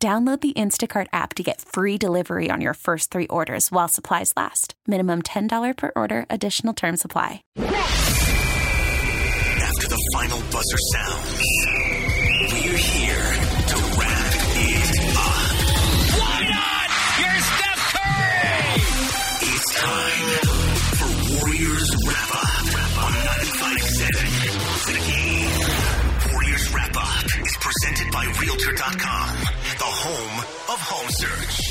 Download the Instacart app to get free delivery on your first three orders while supplies last. Minimum $10 per order, additional term supply. After the final buzzer sounds, we're here to wrap it up. Why not? You're Steph Curry! It's time for Warriors Wrap Up on 95.7 The Game. Warriors Wrap Up is presented by Realtor.com, the home of home search.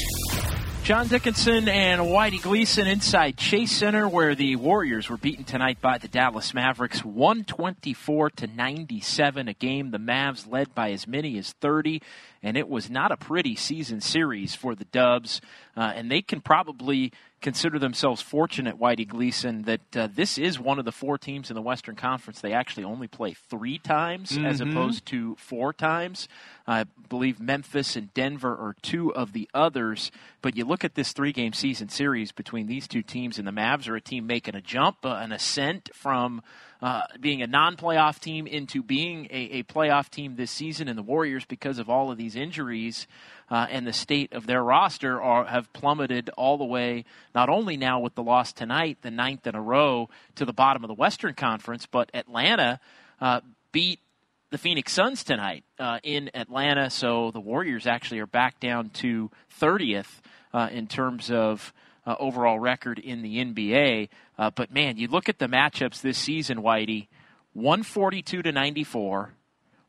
John Dickinson and Whitey Gleason inside Chase Center, where the Warriors were beaten tonight by the Dallas Mavericks, 124 to 97. A game the Mavs led by as many as 30, and it was not a pretty season series for the Dubs. Uh, and they can probably consider themselves fortunate, Whitey Gleason, that uh, this is one of the four teams in the Western Conference they actually only play three times as opposed to four times. I believe Memphis and Denver are two of the others. But you look at this three game season series between these two teams, and the Mavs are a team making a jump, uh, an ascent from uh, being a non playoff team into being a, a playoff team this season. And the Warriors, because of all of these injuries uh, and the state of their roster, are, have plummeted all the way, not only now with the loss tonight, the ninth in a row, to the bottom of the Western Conference, but Atlanta uh, beat the Phoenix Suns tonight uh, in Atlanta. So the Warriors actually are back down to 30th uh, in terms of uh, overall record in the NBA. Uh, but man, you look at the matchups this season, Whitey 142 to 94.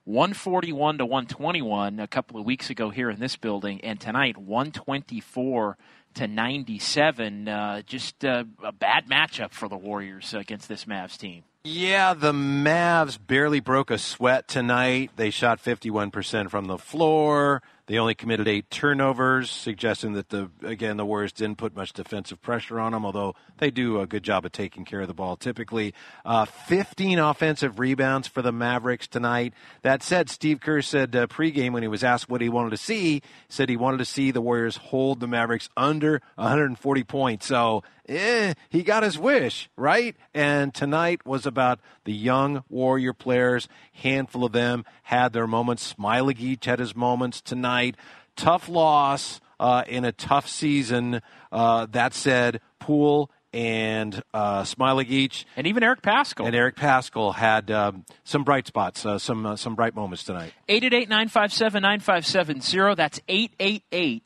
141 to 121 a couple of weeks ago here in this building, and tonight 124 to 97. Uh, just uh, a bad matchup for the Warriors against this Mavs team. Yeah, the Mavs barely broke a sweat tonight. They shot 51% from the floor. They only committed eight turnovers, suggesting that the again the Warriors didn't put much defensive pressure on them, although they do a good job of taking care of the ball typically. Uh, 15 offensive rebounds for the Mavericks tonight. That said, Steve Kerr said uh, pregame when he was asked what he wanted to see, said he wanted to see the Warriors hold the Mavericks under 140 points. So eh, he got his wish, right? And tonight was about the young Warrior players. Handful of them had their moments. Smiley had his moments tonight. Tough loss uh, in a tough season. Uh, that said, Poole and uh, Smailagic And even Eric Paschall. and Eric Paschall had um, some bright spots, uh, some uh, some bright moments tonight. 888 957 9570. That's 888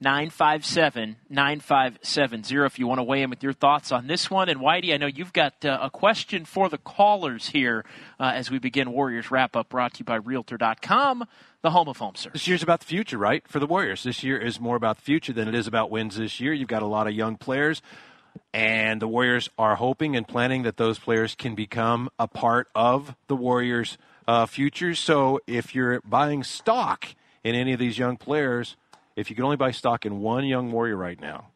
957 9570 if you want to weigh in with your thoughts on this one. And Whitey, I know you've got uh, a question for the callers here uh, as we begin Warriors Wrap Up brought to you by Realtor.com, the home of home search. This year's about the future, right? For the Warriors. This year is more about the future than it is about wins this year. You've got a lot of young players, and the Warriors are hoping and planning that those players can become a part of the Warriors' uh, future. So if you're buying stock in any of these young players, if you can only buy stock in one young Warrior right now,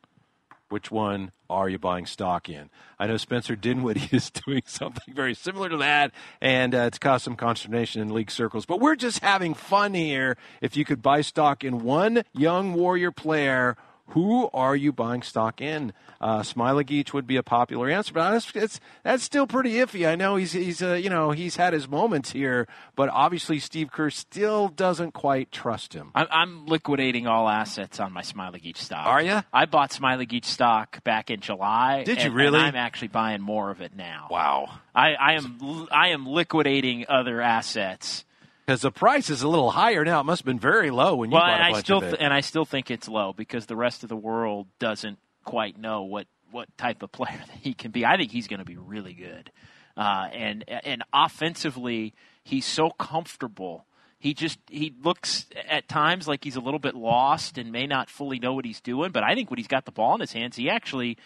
which one are you buying stock in? I know Spencer Dinwiddie is doing something very similar to that, and uh, it's caused some consternation in league circles. But we're just having fun here. If you could buy stock in one young Warrior player, who are you buying stock in? Uh, Smailagic would be a popular answer, but that's, it's, that's still pretty iffy. I know he's he's uh, you know he's had his moments here, but obviously Steve Kerr still doesn't quite trust him. I'm, I'm liquidating all assets on my Smailagic stock. Are you? I bought Smailagic stock back in July. Did you really? And I'm actually buying more of it now. Wow. I, I am I am liquidating other assets. Because the price is a little higher now. It must have been very low when you Well, bought a I bunch still of it. th- and I still think it's low because the rest of the world doesn't quite know what what type of player that he can be. I think he's going to be really good, uh, and and offensively he's so comfortable. He just he looks at times like he's a little bit lost and may not fully know what he's doing. But I think when he's got the ball in his hands, he actually.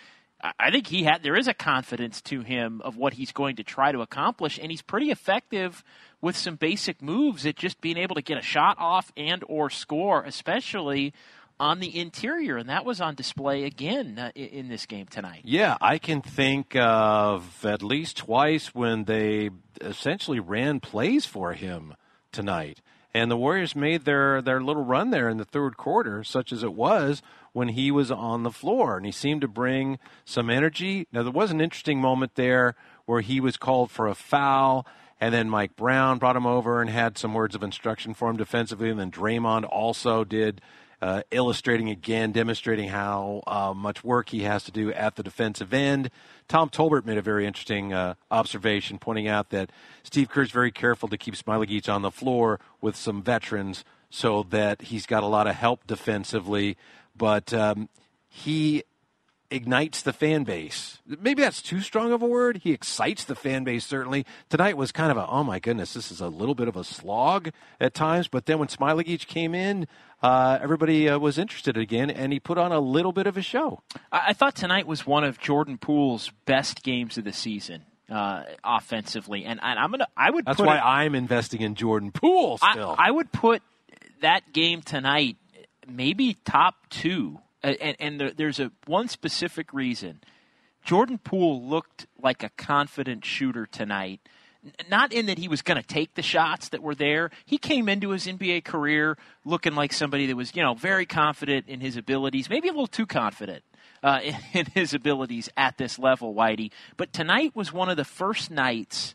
I- think he had there is a confidence to him of what he's going to try to accomplish, and he's pretty effective with some basic moves at just being able to get a shot off and or score, especially on the interior, and that was on display again uh, in this game tonight. Yeah, I can think of at least twice when they essentially ran plays for him tonight. And the Warriors made their, their little run there in the third quarter, such as it was when he was on the floor. And he seemed to bring some energy. Now, there was an interesting moment there where he was called for a foul, and then Mike Brown brought him over and had some words of instruction for him defensively. And then Draymond also did uh, illustrating again, demonstrating how uh, much work he has to do at the defensive end. Tom Tolbert made a very interesting uh, observation, pointing out that Steve Kerr is very careful to keep Smailagic on the floor with some veterans so that he's got a lot of help defensively. But um, he ignites the fan base. Maybe that's too strong of a word. He excites the fan base, certainly. Tonight was kind of a, oh my goodness, this is a little bit of a slog at times. But then when Smailagic came in, uh, everybody uh, was interested again, and he put on a little bit of a show. I, I thought tonight was one of Jordan Poole's best games of the season. Uh, offensively, and, and, I'm gonna. I would. That's why it, I'm investing in Jordan Poole. Still, I, I would put that game tonight maybe top two and, and there, there's a one specific reason. Jordan Poole looked like a confident shooter tonight. Not in that he was going to take the shots that were there. He came into his NBA career looking like somebody that was, you know, very confident in his abilities, maybe a little too confident uh, in, in his abilities at this level, Whitey. But tonight was one of the first nights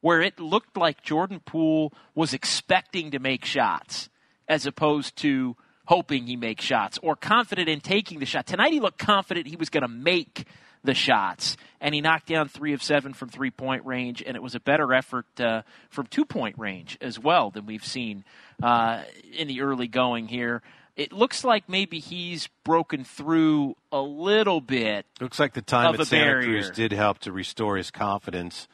where it looked like Jordan Poole was expecting to make shots as opposed to hoping he makes shots or confident in taking the shot. Tonight he looked confident he was going to make the shots, and he knocked down three of seven from three point range, and it was a better effort uh, from two point range as well than we've seen uh, in the early going here. It looks like maybe he's broken through a little bit. Looks like the time at Santa barrier. Cruz did help to restore his confidence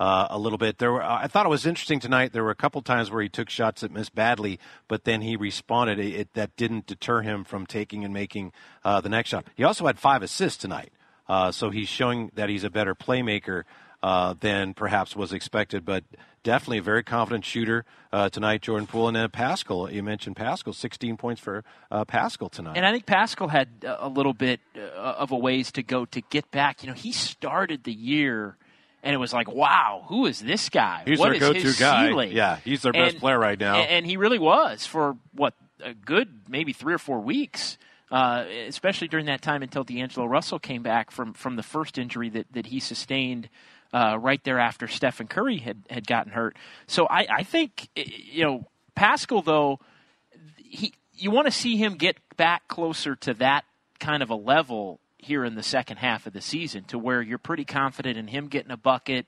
uh, a little bit. There, were, I thought it was interesting tonight. There were a couple times where he took shots that missed badly, but then he responded. It, it that didn't deter him from taking and making uh, the next shot. He also had five assists tonight, uh, so he's showing that he's a better playmaker uh, than perhaps was expected. But definitely a very confident shooter uh, tonight, Jordan Poole. And then Paschall, you mentioned Paschall, 16 points for uh, Paschall tonight. And I think Paschall had a little bit uh, of a ways to go to get back. You know, he started the year – and it was like, wow, who is this guy? He's what their go-to guy. Ceiling? Yeah, he's their best and, player right now, and he really was for what a good maybe three or four weeks. Uh, especially during that time until D'Angelo Russell came back from, from the first injury that, that he sustained uh, right there after Stephen Curry had, had gotten hurt. So I, I think, you know, Paschall, though, he you want to see him get back closer to that kind of a level here in the second half of the season to where you're pretty confident in him getting a bucket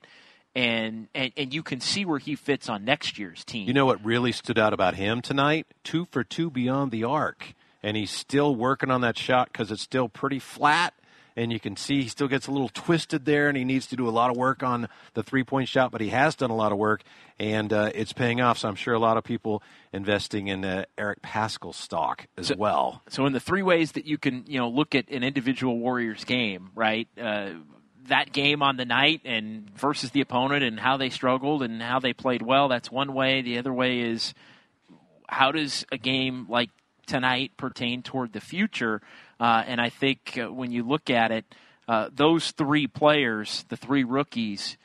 and, and and you can see where he fits on next year's team. You know what really stood out about him tonight? Two for two beyond the arc, and he's still working on that shot because it's still pretty flat and you can see he still gets a little twisted there, and he needs to do a lot of work on the three point shot. But he has done a lot of work, and uh, it's paying off. So I'm sure a lot of people investing in uh, Eric Paschall stock as so, well. So in the three ways that you can you know look at an individual Warriors game, right? Uh, that game on the night and versus the opponent and how they struggled and how they played well. That's one way. The other way is how does a game like tonight pertain toward the future? Uh, and I think uh, when you look at it, uh, those three players, the three rookies,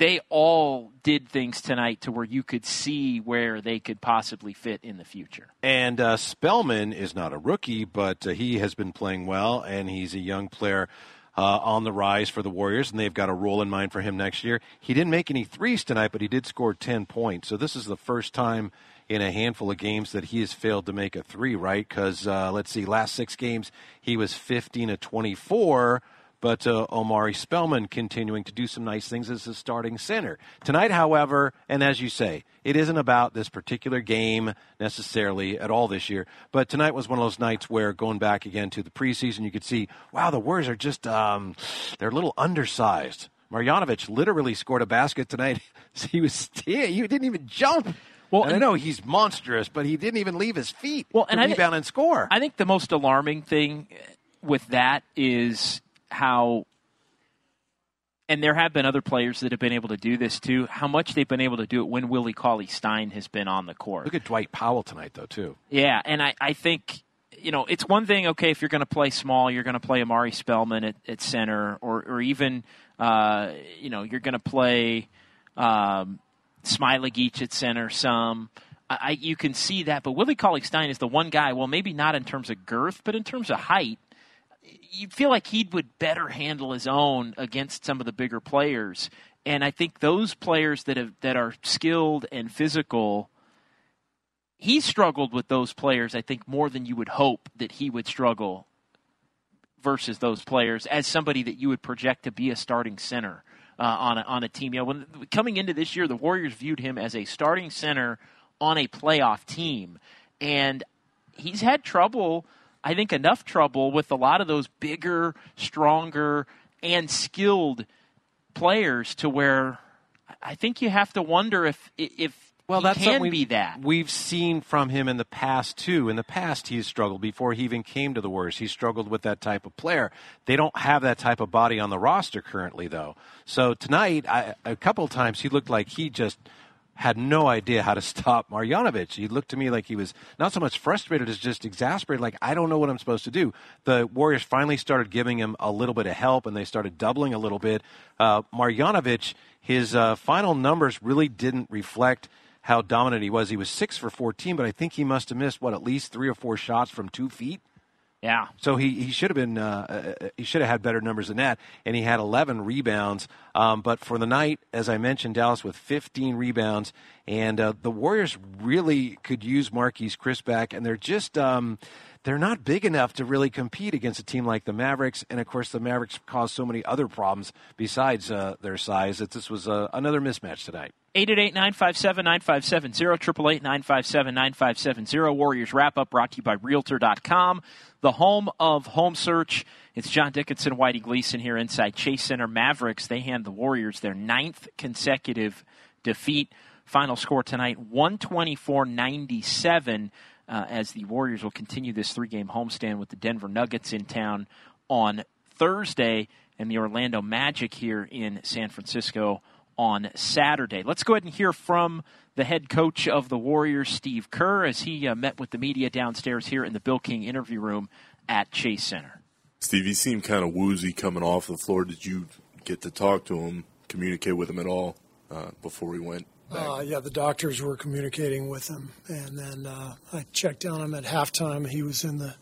they all did things tonight to where you could see where they could possibly fit in the future. And uh, Spellman is not a rookie, but uh, he has been playing well, and he's a young player. Uh, on the rise for the Warriors, and they've got a role in mind for him next year. He didn't make any threes tonight, but he did score 10 points. So this is the first time in a handful of games that he has failed to make a three, right? Because uh, let's see, last six games he was 15 to 24. But uh, Omari Spellman continuing to do some nice things as a starting center. Tonight, however, and as you say, it isn't about this particular game necessarily at all this year. But tonight was one of those nights where going back again to the preseason, you could see, wow, the Warriors are just, um, they're a little undersized. Marjanovic literally scored a basket tonight. he was, he didn't even jump. Well, and I know he's monstrous, but he didn't even leave his feet well, and rebound and score. I think the most alarming thing with that is how, and there have been other players that have been able to do this too. How much they've been able to do it when Willie Cauley Stein has been on the court. Look at Dwight Powell tonight, though, too. Yeah, and I, I think you know, it's one thing. Okay, if you're going to play small, you're going to play Omari Spellman at, at center, or or even uh, you know you're going to play um, Smailagic at center. Some. I, you can see that, but Willie Cauley Stein is the one guy. Well, maybe not in terms of girth, but in terms of height, you feel like he would better handle his own against some of the bigger players. And I think those players that have that are skilled and physical, he struggled with those players. I think more than you would hope that he would struggle versus those players as somebody that you would project to be a starting center uh, on a, on a team. You know, when coming into this year, the Warriors viewed him as a starting center on a playoff team, and he's had trouble. I think enough trouble with a lot of those bigger, stronger, and skilled players to where I think you have to wonder if if well, that can be that. We've seen from him in the past too. In the past, he's struggled before he even came to the Warriors. He struggled with that type of player. They don't have that type of body on the roster currently, though. So tonight, I, a couple of times, he looked like he just had no idea how to stop Marjanovic. He looked to me like he was not so much frustrated as just exasperated, like, I don't know what I'm supposed to do. The Warriors finally started giving him a little bit of help and they started doubling a little bit. Uh, Marjanovic, his uh, final numbers really didn't reflect how dominant he was. He was six for 14, but I think he must have missed what at least three or four shots from two feet. Yeah. So he, he should have been uh, uh, he should have had better numbers than that, and he had 11 rebounds. Um, but for the night, as I mentioned, Dallas with 15 rebounds, and uh, the Warriors really could use Marquese Chriss back, and they're just. Um, they're not big enough to really compete against a team like the Mavericks. And of course, the Mavericks caused so many other problems besides uh, their size that this was uh, another mismatch tonight. 888 957 9570, 888 957 9570. Warriors wrap up brought to you by Realtor.com, the home of home search. It's John Dickinson, Whitey Gleason here inside Chase Center. Mavericks, they hand the Warriors their ninth consecutive defeat. Final score tonight 124 97 uh, as the Warriors will continue this three game homestand with the Denver Nuggets in town on Thursday and the Orlando Magic here in San Francisco on Saturday. Let's go ahead and hear from the head coach of the Warriors, Steve Kerr, as he uh, met with the media downstairs here in the Bill King interview room at Chase Center. Steve, you seemed kind of woozy coming off the floor. Did you get to talk to him, communicate with him at all uh, before he went? Uh, yeah, the doctors were communicating with him, and then uh, I checked on him at halftime. He was in the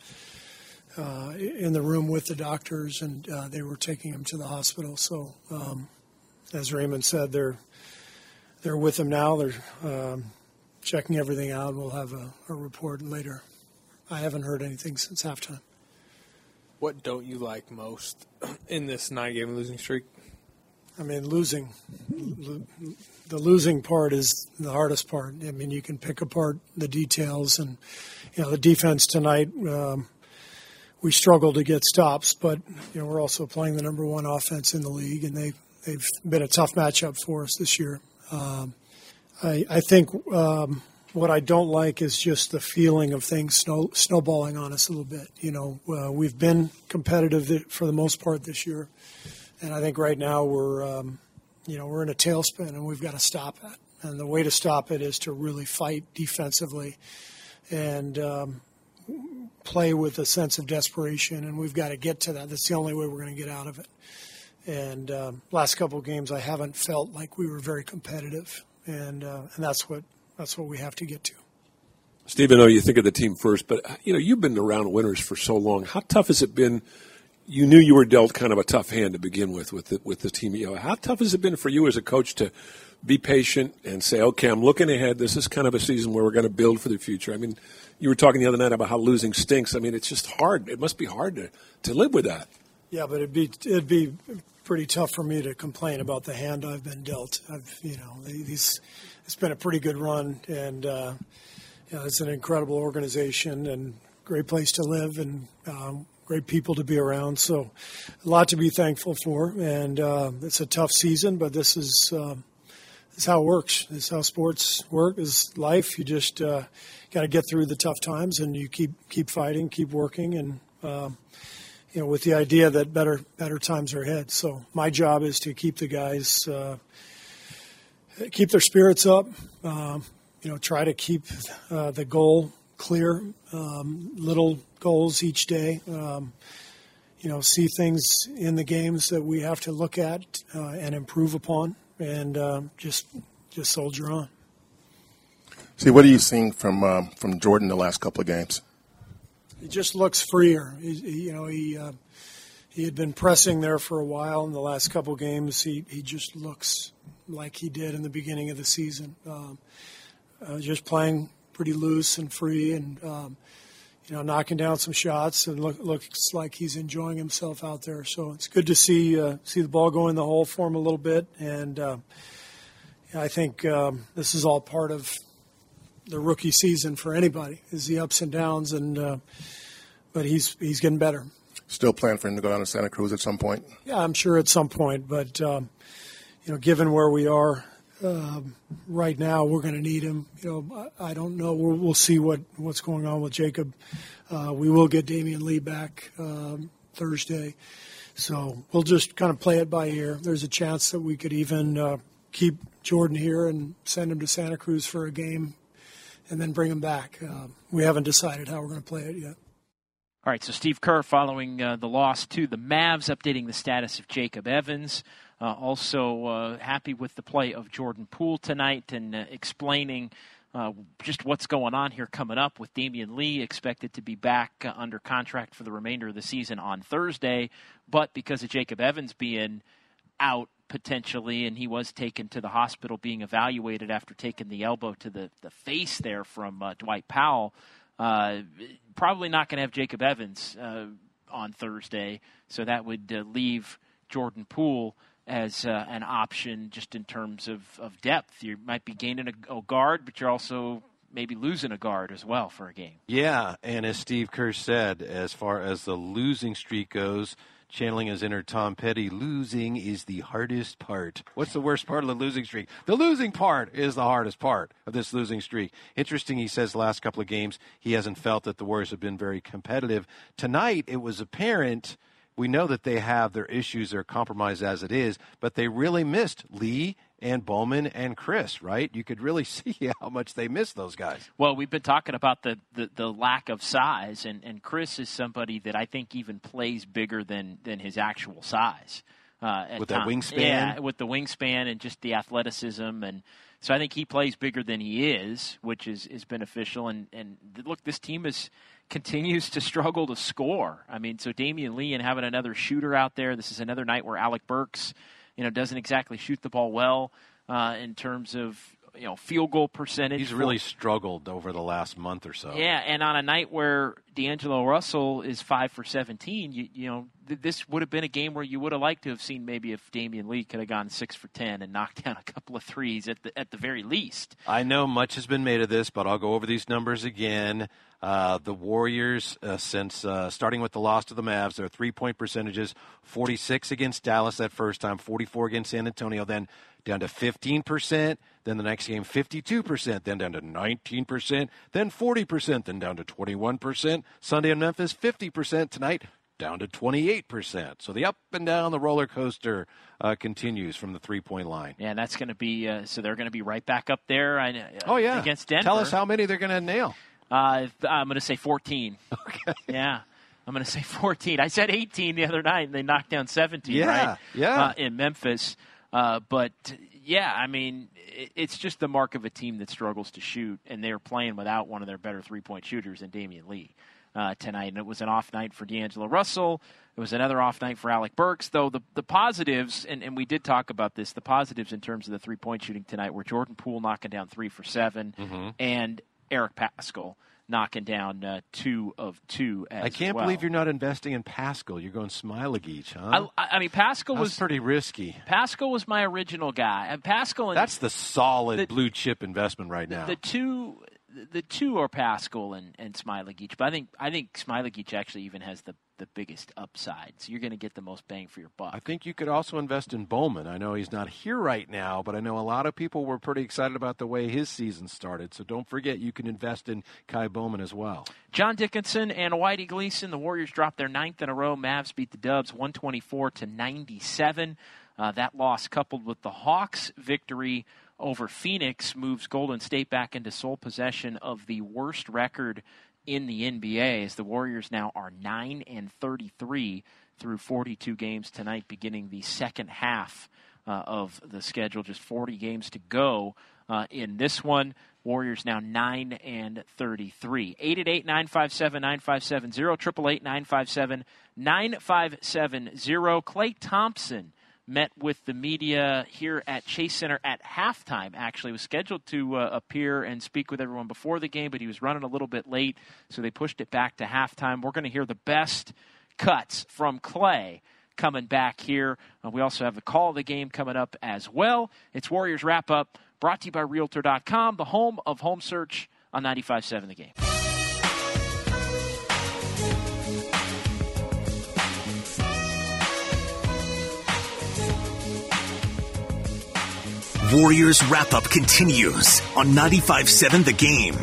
uh, in the room with the doctors, and uh, they were taking him to the hospital. So, um, as Draymond said, they're they're with him now. They're um, checking everything out. We'll have a, a report later. I haven't heard anything since halftime. What don't you like most in this nine-game losing streak? I mean, losing. The losing part is the hardest part. I mean, you can pick apart the details, and you know, the defense tonight. Um, we struggle to get stops, but you know, we're also playing the number one offense in the league, and they they've been a tough matchup for us this year. Um, I, I think um, what I don't like is just the feeling of things snow, snowballing on us a little bit. You know, uh, we've been competitive for the most part this year and I think right now we're, um, you know, we're in a tailspin, and we've got to stop it. And the way to stop it is to really fight defensively, and um, play with a sense of desperation. And we've got to get to that. That's the only way we're going to get out of it. And um, last couple of games, I haven't felt like we were very competitive, and uh, and that's what that's what we have to get to. Steve, I know you think of the team first, but you know you've been around winners for so long. How tough has it been? You knew you were dealt kind of a tough hand to begin with with the, with the team. You know, how tough has it been for you as a coach to be patient and say, okay, I'm looking ahead. This is kind of a season where we're going to build for the future. I mean, you were talking the other night about how losing stinks. I mean, it's just hard. It must be hard to, to live with that. Yeah, but it'd be it'd be pretty tough for me to complain about the hand I've been dealt. I've you know these it's been a pretty good run, and uh, you know, it's an incredible organization and great place to live, and um, great people to be around. So, a lot to be thankful for. And uh, it's a tough season, but this is uh, this is how it works. This is how sports work. Is life. You just uh, got to get through the tough times, and you keep keep fighting, keep working, and um, you know, with the idea that better better times are ahead. So, my job is to keep the guys. Uh, keep their spirits up. Um, you know, try to keep uh, the goal clear, um, little goals each day. Um, you know, see things in the games that we have to look at uh, and improve upon, and uh, just just soldier on. See, what are you seeing from um, from Jordan the last couple of games? He just looks freer. He, he, you know, he uh, he had been pressing there for a while in the last couple of games. He he just looks like he did in the beginning of the season. Um, uh, just playing pretty loose and free, and um, you know, knocking down some shots, and look, looks like he's enjoying himself out there. So it's good to see uh, see the ball go in the hole for him a little bit, and uh, I think um, this is all part of the rookie season for anybody is the ups and downs, and uh, but he's he's getting better. Still plan for him to go down to Santa Cruz at some point. Yeah, I'm sure at some point, but um, you know, given where we are um, right now, we're going to need him. You know, I, I don't know. We'll, we'll, see what what's going on with Jacob. Uh, we will get Damion Lee back um, Thursday, so we'll just kind of play it by ear. There's a chance that we could even uh, keep Jordan here and send him to Santa Cruz for a game and then bring him back. Uh, we haven't decided how we're going to play it yet. All right, so Steve Kerr following uh, the loss to the Mavs, updating the status of Jacob Evans. Uh, also uh, happy with the play of Jordan Poole tonight and uh, explaining uh, just what's going on here coming up with Damion Lee expected to be back under contract for the remainder of the season on Thursday, but because of Jacob Evans being out potentially, and he was taken to the hospital being evaluated after taking the elbow to the, the face there from uh, Dwight Powell. Uh, probably not going to have Jacob Evans uh, on Thursday, so that would uh, leave Jordan Poole as uh, an option just in terms of, of depth. You might be gaining a, a guard, but you're also maybe losing a guard as well for a game. Yeah, and as Steve Kerr said, as far as the losing streak goes, channeling his inner Tom Petty, losing is the hardest part. What's the worst part of the losing streak? The losing part is the hardest part of this losing streak. Interesting, he says, last couple of games, he hasn't felt that the Warriors have been very competitive. Tonight, it was apparent. We know that they have their issues, they're compromised as it is, but they really missed Lee and Bowman and Chriss, right? You could really see how much they miss those guys. Well, we've been talking about the, the, the, lack of size, and, and Chriss is somebody that I think even plays bigger than, than his actual size. Uh, with that wingspan? Yeah, with the wingspan and just the athleticism. And so I think he plays bigger than he is, which is, is beneficial. And, and look, this team is continues to struggle to score. I mean, so Damion Lee and having another shooter out there. This is another night where Alec Burks – you know, doesn't exactly shoot the ball well uh, in terms of you know field goal percentage. He's really struggled over the last month or so. Yeah, and on a night where D'Angelo Russell is five for seventeen, you, you know th- this would have been a game where you would have liked to have seen maybe if Damion Lee could have gone six for ten and knocked down a couple of threes at the at the very least. I know much has been made of this, but I'll go over these numbers again. Uh, the Warriors, uh, since uh, starting with the loss to the Mavs, their three point percentages 46 against Dallas that first time, 44 against San Antonio, then down to 15%, then the next game 52%, then down to 19%, then 40%, then down to 21%. Sunday in Memphis, 50%. Tonight, down to 28%. So the up and down the roller coaster uh, continues from the three point line. Yeah, that's going to be, uh, so they're going to be right back up there uh, oh, yeah. against Denver. Tell us how many they're going to nail. Uh, I'm going to say 14. Okay. Yeah. I'm going to say 14. I said 18 the other night, and they knocked down 17, yeah, right? Yeah. Uh, in Memphis. Uh, but yeah, I mean, it's just the mark of a team that struggles to shoot, and they're playing without one of their better three point shooters in Damion Lee uh, tonight. And it was an off night for D'Angelo Russell. It was another off night for Alec Burks, though the, the positives, and, and we did talk about this, the positives in terms of the three point shooting tonight were Jordan Poole knocking down three for 7 mm-hmm. and Eric Paschall knocking down uh, two of two. I can't well. believe you're not investing in Paschall. You're going Smailagic, huh? I, I mean, Paschall was pretty risky. Paschall was my original guy, and Paschall. And That's the solid the, blue chip investment right now. The, the two. The two are Paschall and, and Smailagic, but I think I think Smailagic actually even has the the biggest upside. So you're going to get the most bang for your buck. I think you could also invest in Bowman. I know he's not here right now, but I know a lot of people were pretty excited about the way his season started. So don't forget you can invest in Ky Bowman as well. John Dickinson and Whitey Gleason, the Warriors dropped their ninth in a row. Mavs beat the Dubs 124 to 97. Uh, that loss coupled with the Hawks' victory over Phoenix moves Golden State back into sole possession of the worst record in the NBA as the Warriors now are 9 and 33 through 42 games tonight beginning the second half uh, of the schedule just 40 games to go uh, in this one Warriors now 9 and 33. 888 957 9570, 888 957 9570. Klay Thompson met with the media here at Chase Center at halftime. Actually, was scheduled to uh, appear and speak with everyone before the game, but he was running a little bit late, so they pushed it back to halftime. We're going to hear the best cuts from Klay coming back here. Uh, we also have the call of the game coming up as well. It's Warriors wrap up brought to you by Realtor.com, the home of home search on 95.7 The Game. Warriors wrap up continues on 95.7 The Game.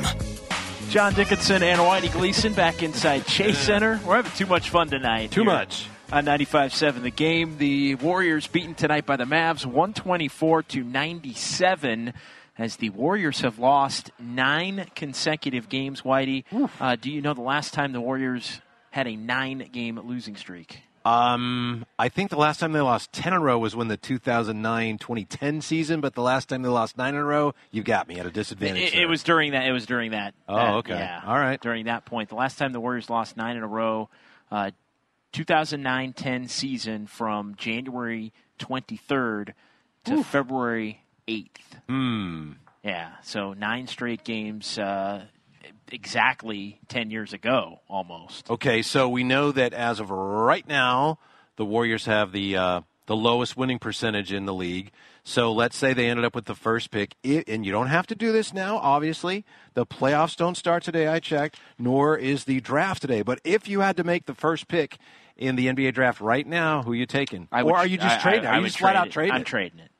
John Dickinson and Whitey Gleason back inside Chase Center. We're having too much fun tonight. Too much. On 95.7 The Game. The Warriors beaten tonight by the Mavs 124 to 97 as the Warriors have lost nine consecutive games. Whitey, uh, do you know the last time the Warriors had a nine game losing streak? Um, I think the last time they lost 10 in a row was when the 2009-2010 season, but the last time they lost 9 in a row, you got me at a disadvantage. It, it was during that. It was during that. Oh, that- okay. Yeah. All right. During that point, the last time the Warriors lost nine in a row, uh, 2009-10 season from January 23rd to February 8th. Hmm. Yeah. So nine straight games. Uh, exactly 10 years ago almost Okay, so we know that as of right now, the Warriors have the uh, the lowest winning percentage in the league. So let's say they ended up with the first pick, I and you don't have to do this now. Obviously, the playoffs don't start today. I checked, nor is the draft today. But if you had to make the first pick in the NBA draft right now, who are you taking? I or would- are you just I- trading? I- are I you would just flat out it. trading? I'm it? trading it.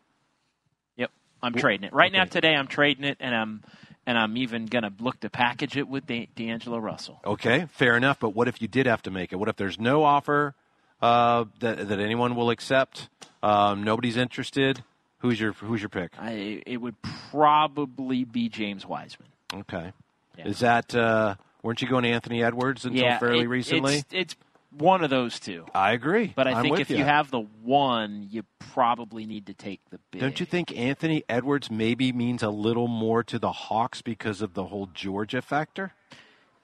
Yep, I'm trading it right now. Today, I'm trading it, and I'm and I'm even gonna look to package it with Da- D'Angelo Russell. Okay, fair enough. But what if you did have to make it? What if there's no offer uh, that that anyone will accept? Um, nobody's interested. Who's your Who's your pick? I it would probably be James Wiseman. Okay. Yeah. Is that uh, weren't you going to Anthony Edwards until yeah, fairly it- recently? It's, it's one of those two. I agree. But I I'm think if you. you have the one, you probably need to take the big. Don't you think Anthony Edwards maybe means a little more to the Hawks because of the whole Georgia factor?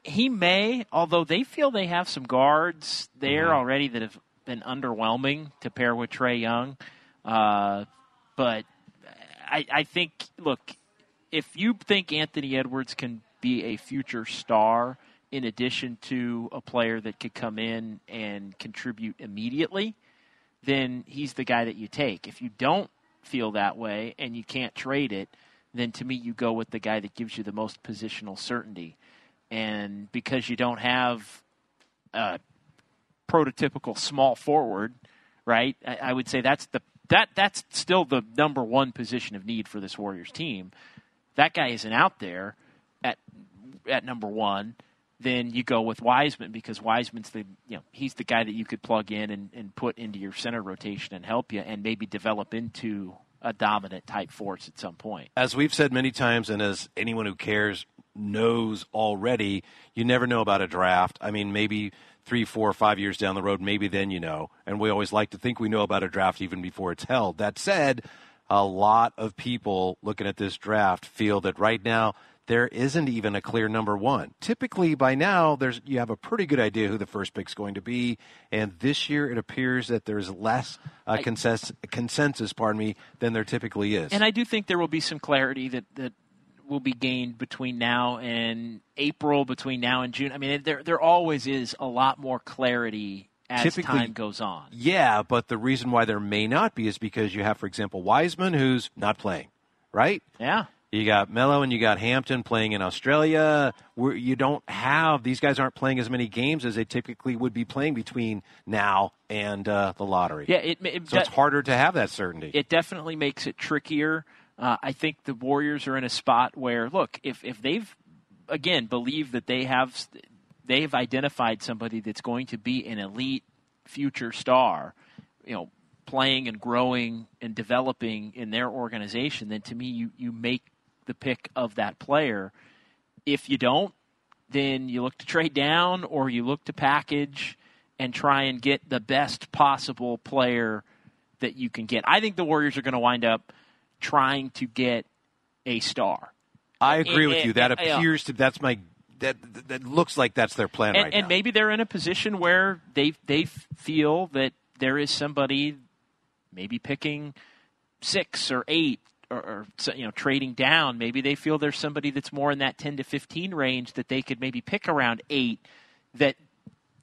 He may, although they feel they have some guards there Mm-hmm. already that have been underwhelming to pair with Trae Young. Uh, but I, I think, look, if you think Anthony Edwards can be a future star in addition to a player that could come in and contribute immediately, then he's the guy that you take. If you don't feel that way and you can't trade it, then to me you go with the guy that gives you the most positional certainty. And because you don't have a prototypical small forward, right? I, I would say that's the that that's still the number one position of need for this Warriors team. That guy isn't out there at at number one. Then you go with Wiseman because Wiseman's the you know he's the guy that you could plug in and, and put into your center rotation and help you and maybe develop into a dominant type force at some point. As we've said many times, and as anyone who cares knows already, you never know about a draft. I mean, maybe three, four, five years down the road, maybe then you know. And we always like to think we know about a draft even before it's held. That said, a lot of people looking at this draft feel that right now there isn't even a clear number one. Typically, by now, there's you have a pretty good idea who the first pick's going to be, and this year it appears that there's less uh, consensus, consensus, pardon me, than there typically is. And I do think there will be some clarity that, that will be gained between now and April, between now and June. I mean, there there always is a lot more clarity as Typically- time goes on. Yeah, but the reason why there may not be is because you have, for example, Wiseman, who's not playing, right? Yeah. You got Melo and you got Hampton playing in Australia. Where you don't have these guys aren't playing as many games as they typically would be playing between now and uh, the lottery. Yeah, it, it, so it's harder to have that certainty. it definitely makes it trickier. Uh, I think the Warriors are in a spot where, look, if if they've again believe that they have they have identified somebody that's going to be an elite future star, you know, playing and growing and developing in their organization, then to me, you, you make the pick of that player. If you don't, then you look to trade down or you look to package and try and get the best possible player that you can get. I think the Warriors are going to wind up trying to get a star. I agree And- with you. That and, appears to that's my that that looks like that's their plan and, right and now. maybe they're in a position where they they feel that there is somebody maybe picking six or eight or, or you know trading down maybe they feel there's somebody that's more in that 10 to 15 range that they could maybe pick around eight that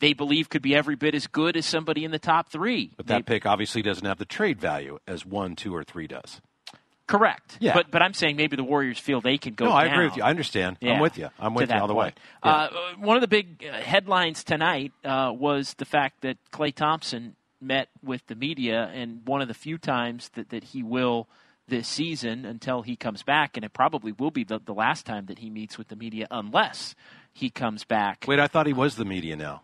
they believe could be every bit as good as somebody in the top three But that pick obviously doesn't have the trade value as one, two, or three does. correct Yeah. but but i'm saying maybe the warriors feel they can go no, I agree with you. I understand. I'm with you. I'm with you all the way. point. Uh, one of the big uh, headlines tonight uh, was the fact that Klay Thompson met with the media, and one of the few times that, that he will this season until he comes back, and it probably will be the, the last time that he meets with the media unless he comes back. Wait, I thought he was the media now.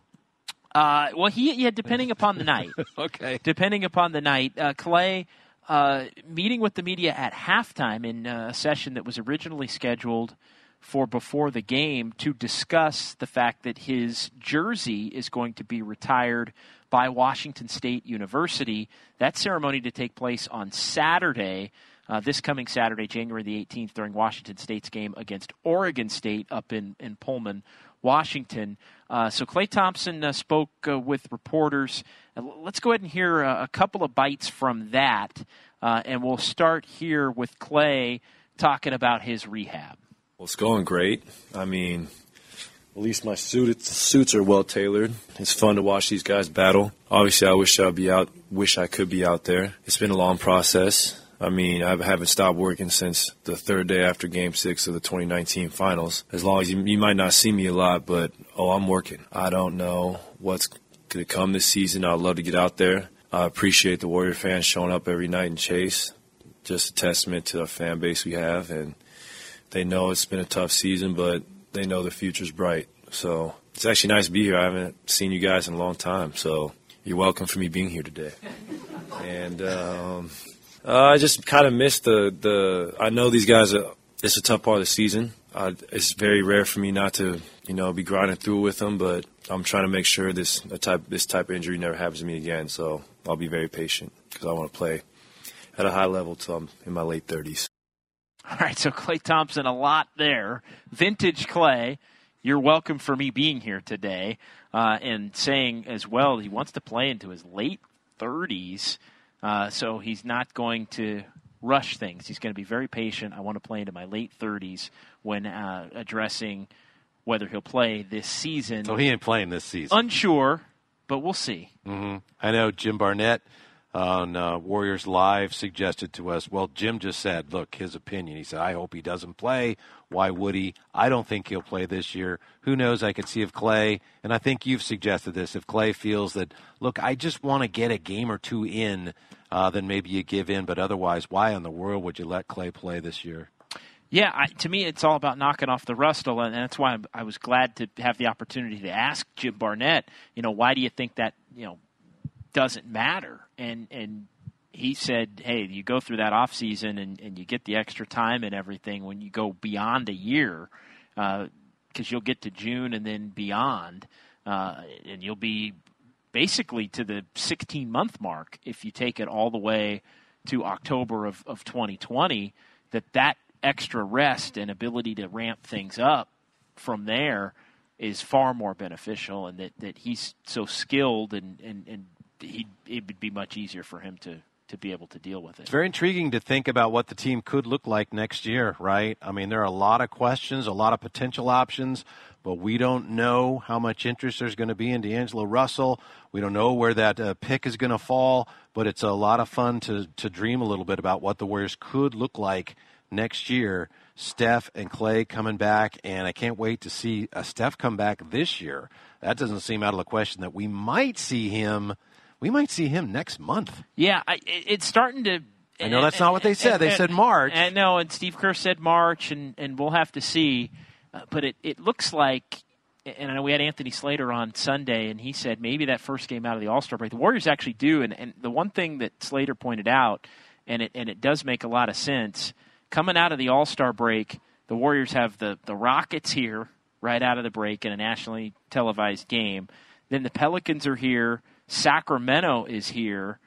Uh, well, he yeah, depending upon the night. okay. Depending upon the night, uh, Klay uh, meeting with the media at halftime in a session that was originally scheduled for before the game to discuss the fact that his jersey is going to be retired by Washington State University. That ceremony to take place on Saturday. Uh, this coming Saturday, January the 18th, during Washington State's game against Oregon State up in, in Pullman, Washington. Uh, so Klay Thompson uh, spoke uh, with reporters. Uh, let's go ahead and hear uh, a couple of bites from that, and we'll start here with Klay talking about his rehab. Well, it's going great. I mean, at least my suit, suits are well tailored. It's fun to watch these guys battle. Obviously, I wish I'd be out. Wish I could be out there. It's been a long process. I mean, I haven't stopped working since the third day after Game Six of the 2019 Finals. As long as you, you might not see me a lot, but oh, I'm working. I don't know what's going to come this season. I'd love to get out there. I appreciate the Warrior fans showing up every night in chase. Just a testament to the fan base we have, and they know it's been a tough season, but they know the future's bright. So it's actually nice to be here. I haven't seen you guys in a long time, so you're welcome for me being here today. And um, uh, I just kind of missed the the. I know these guys are. It's a tough part of the season. Uh, it's very rare for me not to, you know, be grinding through with them. But I'm trying to make sure this type this type of injury never happens to me again. So I'll be very patient because I want to play at a high level till I'm in my late 30s. All right, so Klay Thompson, a lot there. Vintage Klay, you're welcome for me being here today uh, and saying as well he wants to play into his late 30s, uh, so he's not going to rush things. He's going to be very patient. I want to play into my late 30s when uh, addressing whether he'll play this season. So he ain't playing this season. Unsure, but we'll see. hmm I know Jim Barnett on uh, Warriors Live suggested to us. Well, Jim just said, look, his opinion. He said, I hope he doesn't play. Why would he? I don't think he'll play this year. Who knows? I could see if Klay, and I think you've suggested this, if Klay feels that, look, I just want to get a game or two in, uh, then maybe you give in. But otherwise, why in the world would you let Klay play this year? Yeah, I, to me, it's all about knocking off the rust, and that's why I was glad to have the opportunity to ask Jim Barnett. You know, why do you think that you know doesn't matter? And and he said, hey, you go through that off season and, and you get the extra time and everything when you go beyond a year, because you'll get to June and then beyond, uh, and you'll be basically to the 16 month mark if you take it all the way to October of, of 2020 that that extra rest and ability to ramp things up from there is far more beneficial and that, that he's so skilled and, and, and he it would be much easier for him to, to be able to deal with it. It's very intriguing to think about what the team could look like next year, right? I mean, there are a lot of questions, a lot of potential options, but we don't know how much interest there's going to be in D'Angelo Russell. We don't know where that uh, pick is going to fall, but it's a lot of fun to, to dream a little bit about what the Warriors could look like next year. Steph and Klay coming back, and I can't wait to see uh, Steph come back this year. That doesn't seem out of the question that we might see him. We might see him next month. Yeah, I, it's starting to. I know that's not what they said. They said March. And no, and Steve Kerr said March, and, and we'll have to see. Uh, but it, it looks like and I know we had Anthony Slater on Sunday, and he said maybe that first game out of the All Star break, the Warriors actually do. And, and the one thing that Slater pointed out, and it and it does make a lot of sense, coming out of the All Star break, the Warriors have the the Rockets here right out of the break in a nationally televised game. Then the Pelicans are here. Sacramento is here.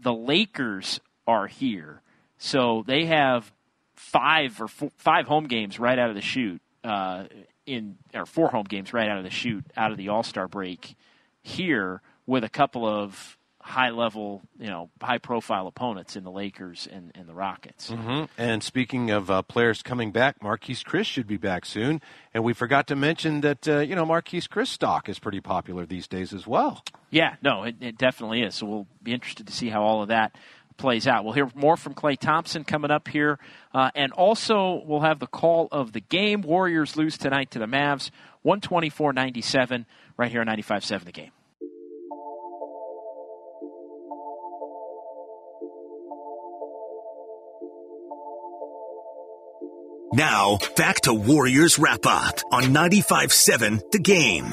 The Lakers are here. So they have five or four, five home games right out of the shoot. uh, in or four home games right out of the shoot out of the All Star break here with a couple of high level, you know, high profile opponents in the Lakers and, and the Rockets. Mm-hmm. And speaking of uh, players coming back, Marquese Chriss should be back soon. And we forgot to mention that, uh, you know, Marquese Chriss stock is pretty popular these days as well. Yeah, no, it, it definitely is. So we'll be interested to see how all of that plays out. We'll hear more from Klay Thompson coming up here. Uh, and also, we'll have the call of the game. Warriors lose tonight to the Mavs, 124 97, right here on 95 7 the game. Now, back to Warriors Wrap Up on 95 7, The Game.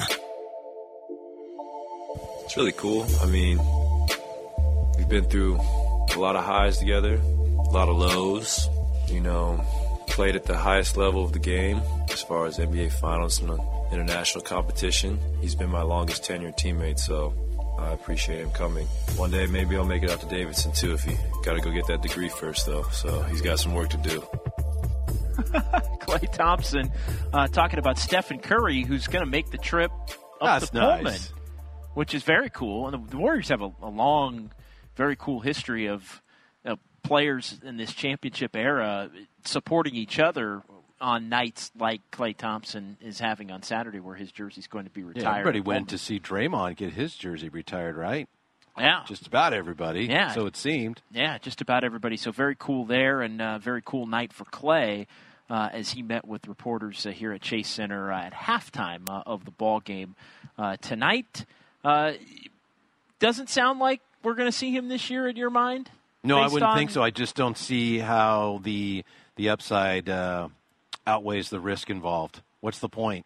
It's really cool. I mean, we've been through a lot of highs together, a lot of lows. You know, played at the highest level of the game as far as NBA Finals and international competition. He's been my longest tenured teammate, so I appreciate him coming. One day, maybe I'll make it out to Davidson too. If he got to go get that degree first, though, so he's got some work to do. Klay Thompson uh, talking about Stephen Curry, who's going to make the trip up That's to Pullman, nice. which is very cool. And the, the Warriors have a, a long, very cool history of uh, players in this championship era supporting each other on nights like Klay Thompson is having on Saturday, where his jersey's going to be retired. Yeah, everybody went to see Draymond get his jersey retired, right? Yeah. Just about everybody. Yeah. So it seemed. Yeah, just about everybody. So very cool there, and uh, very cool night for Klay uh, as he met with reporters uh, here at Chase Center uh, at halftime uh, of the ball game uh, tonight. Uh, doesn't sound like we're going to see him this year in your mind. No, I wouldn't on- think so. I just don't see how the the upside uh, outweighs the risk involved. What's the point?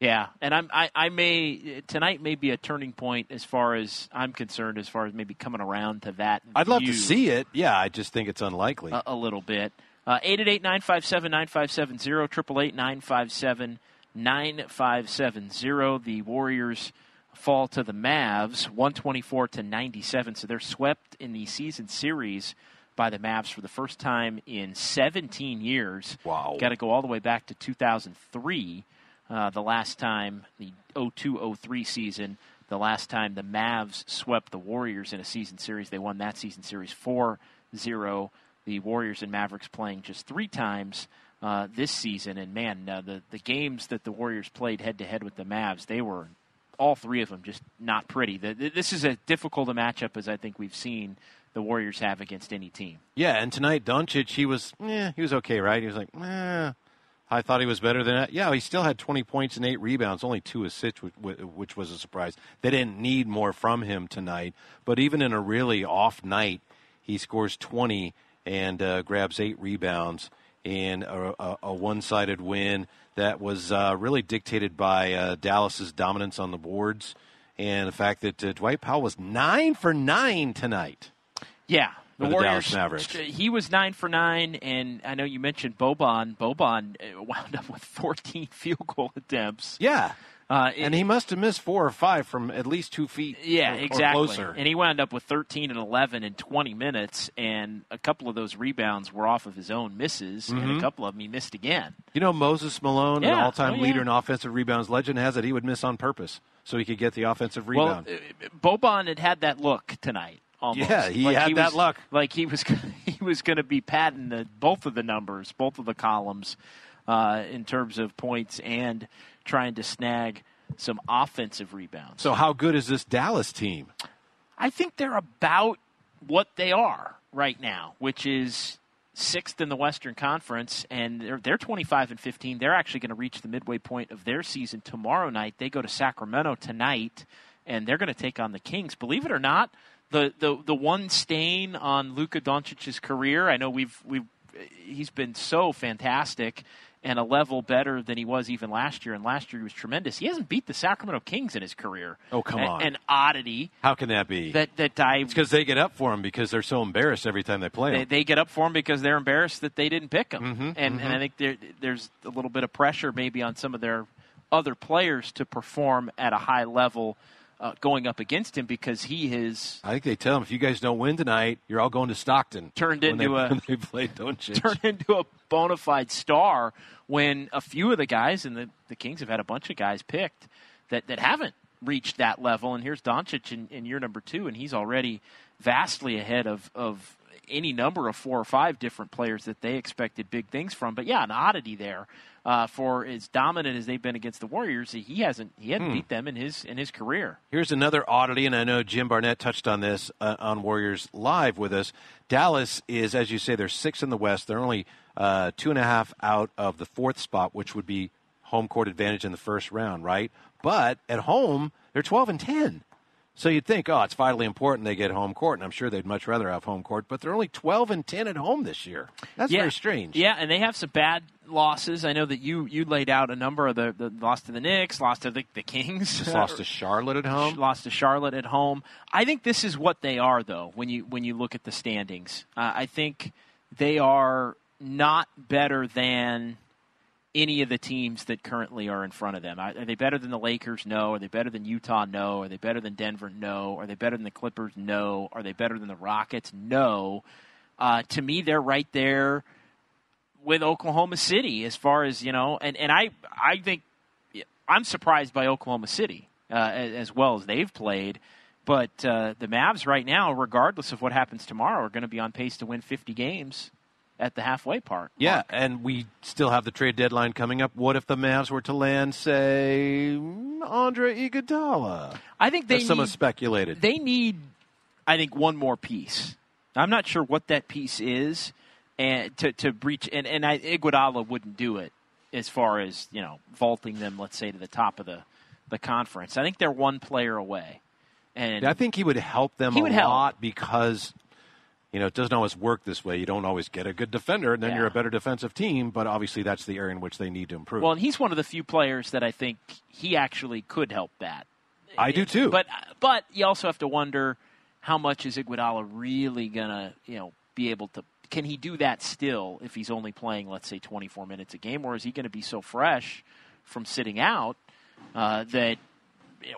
Yeah, and I'm I, I may tonight may be a turning point as far as I'm concerned, as far as maybe coming around to that. I'd love to see it. Yeah, I just think it's unlikely. a, a little bit. Uh, 888-957-9570, 888-957-9570. The Warriors fall to the Mavs, 124 to 97. So they're swept in the season series by the Mavs for the first time in 17 years. Wow. Got to go all the way back to 2003, uh, the last time, the 02-03 season, the last time the Mavs swept the Warriors in a season series. They won that season series 4-0. The Warriors and Mavericks playing just three times uh, this season. And, man, uh, the, the games that the Warriors played head-to-head with the Mavs, they were all three of them just not pretty. The, the- this is as difficult a matchup as I think we've seen the Warriors have against any team. Yeah, and tonight Doncic, he was, eh, he was okay, right? He was like, eh, I thought he was better than that. Yeah, he still had 20 points and eight rebounds, only two assists, which was a surprise. They didn't need more from him tonight, but even in a really off night, he scores 20 and uh, grabs eight rebounds in a, a, a one-sided win that was uh, really dictated by uh, Dallas's dominance on the boards and the fact that uh, Dwight Powell was nine for nine tonight. Yeah, the, the Warriors. Mavericks. He was nine for nine, and I know you mentioned Boban. Boban uh, wound up with 14 field goal attempts. Yeah. Uh, and he must have missed four or five from at least two feet. Yeah, or- or exactly. closer. And he wound up with 13 and 11 in 20 minutes, and a couple of those rebounds were off of his own misses, and a Mhm. couple of them he missed again. You know, Moses Malone, an all-time Oh, yeah. leader in offensive rebounds. Legend has it he would miss on purpose so he could get the offensive rebound. Well, uh, Boban had had that look tonight. Almost. Yeah, he had that was, luck. Like he was, he was going to be patting the, both of the numbers, both of the columns, uh, in terms of points and trying to snag some offensive rebounds. so how good is this Dallas team? I think they're about what they are right now, which is sixth in the Western Conference, and they're they're 25 and 15. They're actually going to reach the midway point of their season tomorrow night. They go to Sacramento tonight, and they're going to take on the Kings. Believe it or not, the the the one stain on Luka Doncic's career. I know we've we've he's been so fantastic and a level better than he was even last year. And last year he was tremendous. He hasn't beat the Sacramento Kings in his career. Oh, come on. An oddity How can that be? that that I it's because they get up for him because they're so embarrassed every time they play they, him. they get up for him because they're embarrassed that they didn't pick him, Mhm, and and mhm. I think there, there's a little bit of pressure maybe on some of their other players to perform at a high level uh, going up against him because he has I think they tell him if you guys don't win tonight, you're all going to Stockton. Turned into they, a- they play Doncic. turned into a bona fide star when a few of the guys and the, the Kings have had a bunch of guys picked that, that haven't reached that level. And here's Doncic in, in year number two, and he's already vastly ahead of, of any number of four or five different players that they expected big things from. But yeah, an oddity there. Uh, for as dominant as they've been against the Warriors, he hasn't he hadn't Hmm. beat them in his in his career. Here's another oddity, and I know Jim Barnett touched on this uh, on Warriors Live with us. Dallas is, as you say, they're six in the West. They're only uh, two and a half out of the fourth spot, which would be home court advantage in the first round, right? But at home, they're 12 and 10. So you'd think, oh, it's vitally important they get home court, and I'm sure they'd much rather have home court. But they're only 12 and 10 at home this year. That's yeah. very strange. Yeah, and they have some bad losses. I know that you you laid out a number of the, the lost to the Knicks, lost to the, the Kings, Just lost to Charlotte at home. lost to Charlotte at home. I think this is what they are, though. When you when you look at the standings, uh, I think they are not better than any of the teams that currently are in front of them. Are they better than the Lakers? No. Are they better than Utah? No. Are they better than Denver? No. Are they better than the Clippers? No. Are they better than the Rockets? No. Uh, to me, they're right there with Oklahoma City as far as you know, and and I I think I'm surprised by Oklahoma City uh, as, as well as they've played. But uh, the Mavs right now, regardless of what happens tomorrow, are going to be on pace to win 50 games at the halfway part. Yeah, and we still have the trade deadline coming up. What if the Mavs were to land, say, Andre Iguodala? I think they As some have speculated. They need, I think, one more piece. I'm not sure what that piece is, and to to breach and and I, Iguodala wouldn't do it as far as you know vaulting them, let's say, to the top of the the conference. I think they're one player away, and I think he would help them He a would help. lot because you know it doesn't always work this way. You don't always get a good defender, and then Yeah. you're a better defensive team. But obviously, that's the area in which they need to improve. Well, and he's one of the few players that I think he actually could help that. I do too. But but you also have to wonder how much is Iguodala really gonna you know be able to? Can he do that still if he's only playing let's say 24 minutes a game, or is he going to be so fresh from sitting out uh, that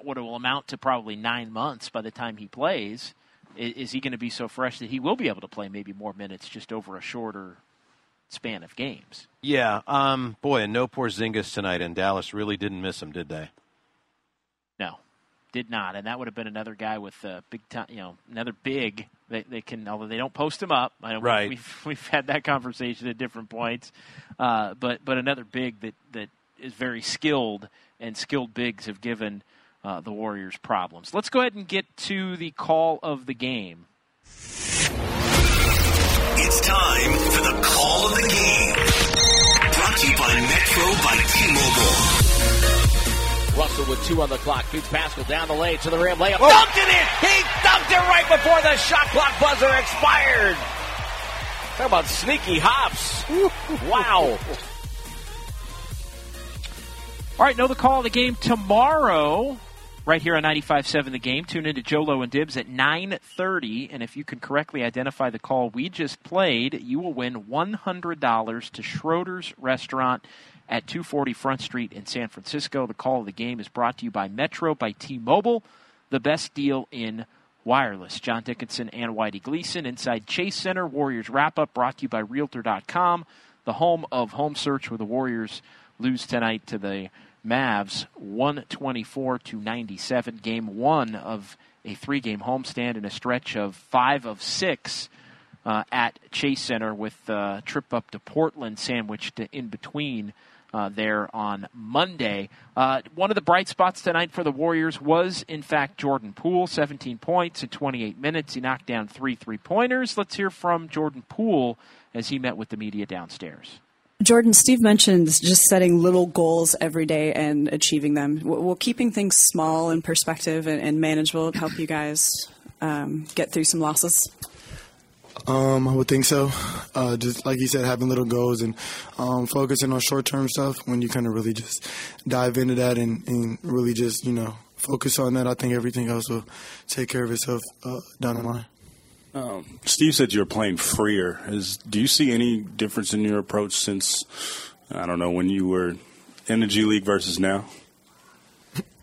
what it will amount to probably nine months by the time he plays? Is, he going to be so fresh that he will be able to play maybe more minutes just over a shorter span of games? yeah, um, boy, and no poor Porzingis tonight, and Dallas really didn't miss him, did they? No, did not, and that would have been another guy with a big time. You know, another big. They, they can, although they don't post him up. I know Right. We've we've had that conversation at different points, uh, but but another big that that is very skilled, and skilled bigs have given uh, the Warriors problems. Let's go ahead and get to the call of the game. It's time for the call of the game. Brought to you by Metro by T-Mobile. Russell with two on the clock. Feeds Paschall down the lane to the rim. Layup. Dunked it in. He dunked it right before the shot clock buzzer expired. Talk about sneaky hops. wow. All right, know the call of the game tomorrow, right here on 95.7 The Game. Tune in into Jolo and Dibs at 9.30, and if you can correctly identify the call we just played, you will win $100 to Schroeder's Restaurant at 240 Front Street in San Francisco. The call of the game is brought to you by Metro by T-Mobile, the best deal in wireless. John Dickinson and Whitey Gleason inside Chase Center. Warriors wrap-up brought to you by Realtor.com, the home of home search where the Warriors lose tonight to the Mavs 124 to 97. Game one of a three game homestand in a stretch of five of six uh, at Chase Center with uh, trip up to Portland sandwiched in between. Uh, there on Monday. Uh, one of the bright spots tonight for the Warriors was, in fact, Jordan Poole, 17 points in 28 minutes. He knocked down three three pointers. Let's hear from Jordan Poole as he met with the media downstairs. Jordan, Steve mentioned just setting little goals every day and achieving them. Will keeping things small in perspective and, and manageable help you guys um, get through some losses? Um, I would think so. Uh, just like you said, having little goals and um, focusing on short term stuff. When you kind of really just dive into that and, and, really just you know focus on that, I think everything else will take care of itself uh, down the line. Um, Steve said you're playing freer. Is do you see any difference in your approach since I don't know when you were in the G League versus now?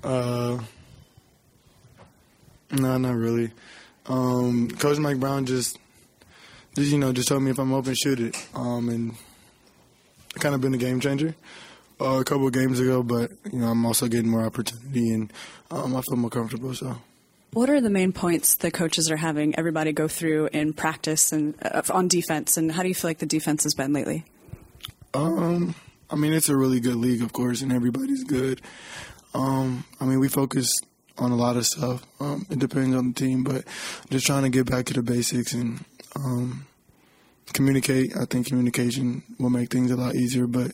Uh, no, not really. Um, Coach Mike Brown just just you know just told me if I'm open, shoot it. Um, and kind of been a game changer uh, a couple of games ago, but you know I'm also getting more opportunity and um, I feel more comfortable. So. What are the main points the coaches are having everybody go through in practice and uh, on defense, and how do you feel like the defense has been lately? Um, I mean, it's a really good league, of course, and everybody's good. Um, I mean, we focus on a lot of stuff. Um, it depends on the team, but just trying to get back to the basics and um, communicate. I think communication will make things a lot easier, but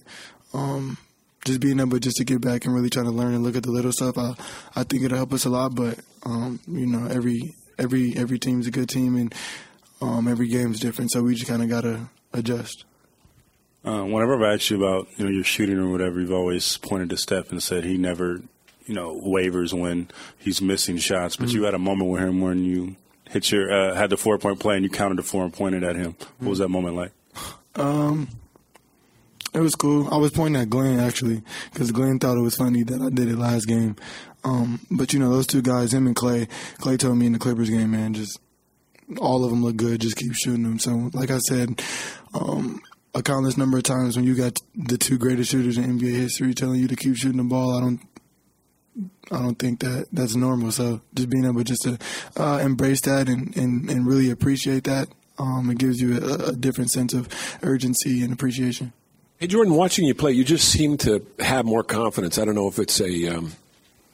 um, just being able just to get back and really trying to learn and look at the little stuff, I, I think it'll help us a lot. But um, you know, every every every team's a good team, and um, every game's different, so we just kind of gotta adjust. Uh, whenever I've asked you about you know your shooting or whatever, you've always pointed to Steph and said he never you know wavers when he's missing shots. But mm-hmm. you had a moment with him when you hit your uh, had the four point play and you counted the four and pointed at him. What was that moment like? Um, it was cool. I was pointing at Glenn actually because Glenn thought it was funny that I did it last game. Um, but you know those two guys, him and Klay. Klay told me in the Clippers game, man, just all of them look good. Just keep shooting them. So, like I said, um, a countless number of times when you got the two greatest shooters in NBA history telling you to keep shooting the ball, I don't I don't think that that's normal. So just being able just to uh, embrace that and, and, and really appreciate that, um, it gives you a, a, different sense of urgency and appreciation. Hey Jordan, watching you play, you just seem to have more confidence. I don't know if it's a um,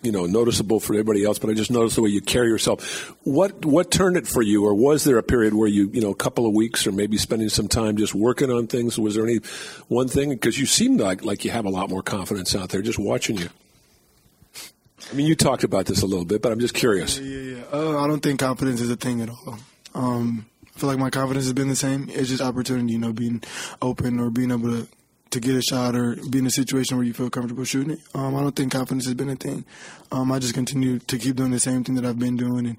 you know noticeable for everybody else, but I just noticed the way you carry yourself. What what turned it for you, or was there a period where you you know a couple of weeks, or maybe spending some time just working on things? Was there any one thing because you seem like like you have a lot more confidence out there just watching you? I mean, you talked about this a little bit, but I'm just curious. Yeah, yeah, yeah. Uh, I don't think confidence is a thing at all. Um, I feel like my confidence has been the same. It's just opportunity, you know, being open or being able to to get a shot or be in a situation where you feel comfortable shooting it. Um, I don't think confidence has been a thing. Um, I just continue to keep doing the same thing that I've been doing, and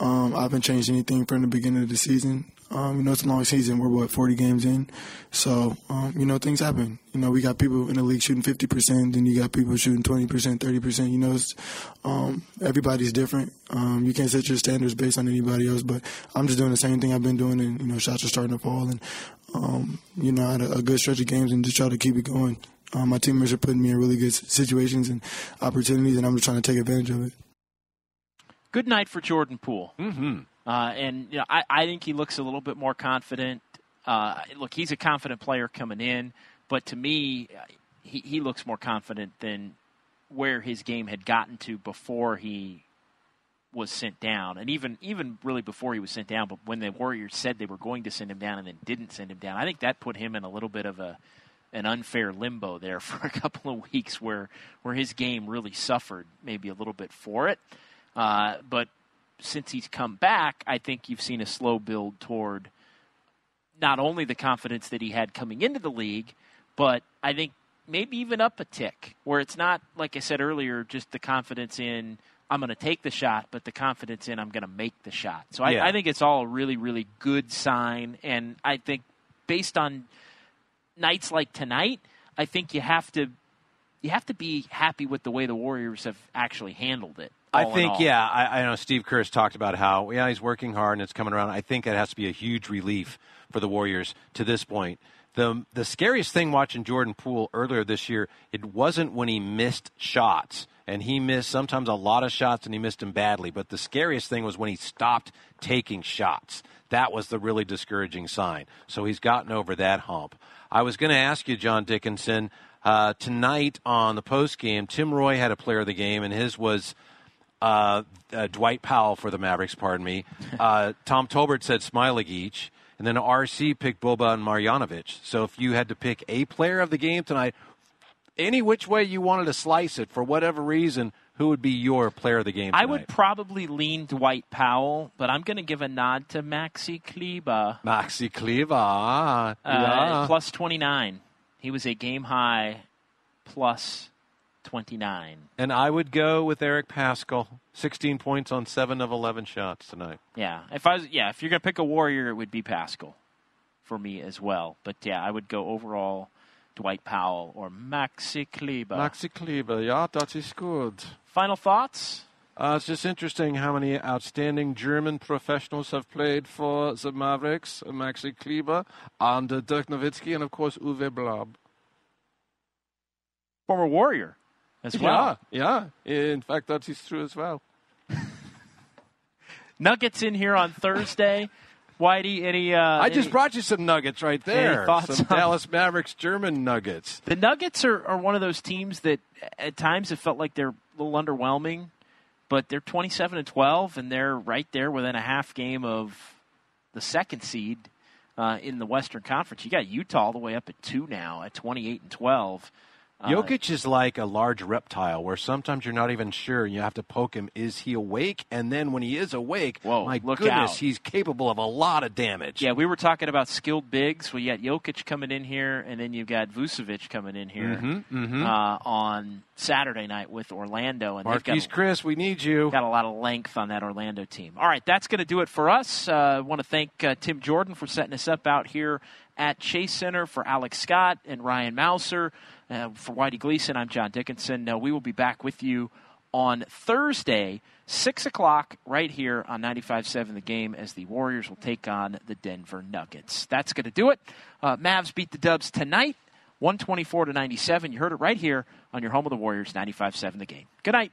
um, I haven't changed anything from the beginning of the season. Um, you know, it's a long season. We're what 40 games in, so um, you know things happen. You know, we got people in the league shooting 50 percent, then you got people shooting 20 percent, 30 percent. You know, um, everybody's different. Um, you can't set your standards based on anybody else. But I'm just doing the same thing I've been doing, and you know, shots are starting to fall, and um, you know, I had a, a, good stretch of games, and just try to keep it going. Um, my teammates are putting me in really good situations and opportunities, and I'm just trying to take advantage of it. Good night for Jordan Poole. Mm-hmm. Uh, and you know, I, I think he looks a little bit more confident. Uh, look, he's a confident player coming in, but to me, he, he looks more confident than where his game had gotten to before he was sent down, and even even really before he was sent down. But when the Warriors said they were going to send him down and then didn't send him down, I think that put him in a little bit of a an unfair limbo there for a couple of weeks, where where his game really suffered maybe a little bit for it. Uh, but since he's come back, I think you've seen a slow build toward not only the confidence that he had coming into the league, but I think maybe even up a tick, where it's not, like I said earlier, just the confidence in I'm going to take the shot, but the confidence in I'm going to make the shot. So I, yeah. I think it's all a really, really good sign. And I think based on nights like tonight, I think you have to you have to be happy with the way the Warriors have actually handled it. I think, yeah, I, I, know Steve Kerr has talked about how, yeah, he's working hard and it's coming around. I think it has to be a huge relief for the Warriors to this point. The, the scariest thing watching Jordan Poole earlier this year, it wasn't when he missed shots. And he missed sometimes a lot of shots and he missed them badly. But the scariest thing was when he stopped taking shots. That was the really discouraging sign. So he's gotten over that hump. I was going to ask you, John Dickinson, uh, tonight on the post game, Tim Roy had a player of the game, and his was uh, uh, Dwight Powell for the Mavericks, pardon me. Uh, Tom Tolbert said Smailagic, and then RC picked Boba Boban Marjanovic. So if you had to pick a player of the game tonight, any which way you wanted to slice it, for whatever reason, who would be your player of the game? Tonight? I would probably lean Dwight Powell, but I'm going to give a nod to Maxi Kleber. Maxi Kleber, uh, yeah. plus 29. He was a game high plus 29. And I would go with Eric Paschall. 16 points on 7 of 11 shots tonight. Yeah. If I was yeah, if you're going to pick a warrior it would be Paschall for me as well. But yeah, I would go overall Dwight Powell or Maxi Kleber. Maxi Kleber, yeah, that is good. Final thoughts? Uh, it's just interesting how many outstanding German professionals have played for the Mavericks. Maxi Kleber, and uh, Dirk Nowitzki, and of course Uwe Blab. Former Warrior as well. Yeah, yeah. In fact, that is true as well. Nuggets in here on Thursday. Whitey, any? Uh, I just any, brought you some nuggets right there. Some Dallas Mavericks German nuggets. The Nuggets are, are one of those teams that at times it felt like they're a little underwhelming, but they're 27 and 12, and they're right there within a half game of the second seed uh, in the Western Conference. You got Utah all the way up at two now at 28 and 12. Uh, Jokic is like a large reptile where sometimes you're not even sure. You have to poke him. Is he awake? And then when he is awake, Whoa, my goodness, out. he's capable of a lot of damage. Yeah, we were talking about skilled bigs. Well, you got Jokic coming in here, and then you've got Vucevic coming in here mm-hmm, mm-hmm. Uh, on Saturday night with Orlando. And Marquese got, Chriss, we need you. Got a lot of length on that Orlando team. All right, that's going to do it for us. I uh, want to thank uh, Tim Jordan for setting us up out here at Chase Center for Alex Scott and Ryan Mouser. Uh, for Whitey Gleason, I'm John Dickinson. Uh, we will be back with you on Thursday, 6 o'clock, right here on 95.7 The Game, as the Warriors will take on the Denver Nuggets. That's going to do it. Uh, Mavs beat the Dubs tonight, 124 to 97. You heard it right here on your home of the Warriors, 95.7 The Game. Good night.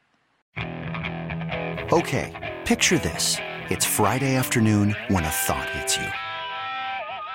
Okay, picture this. It's Friday afternoon when a thought hits you.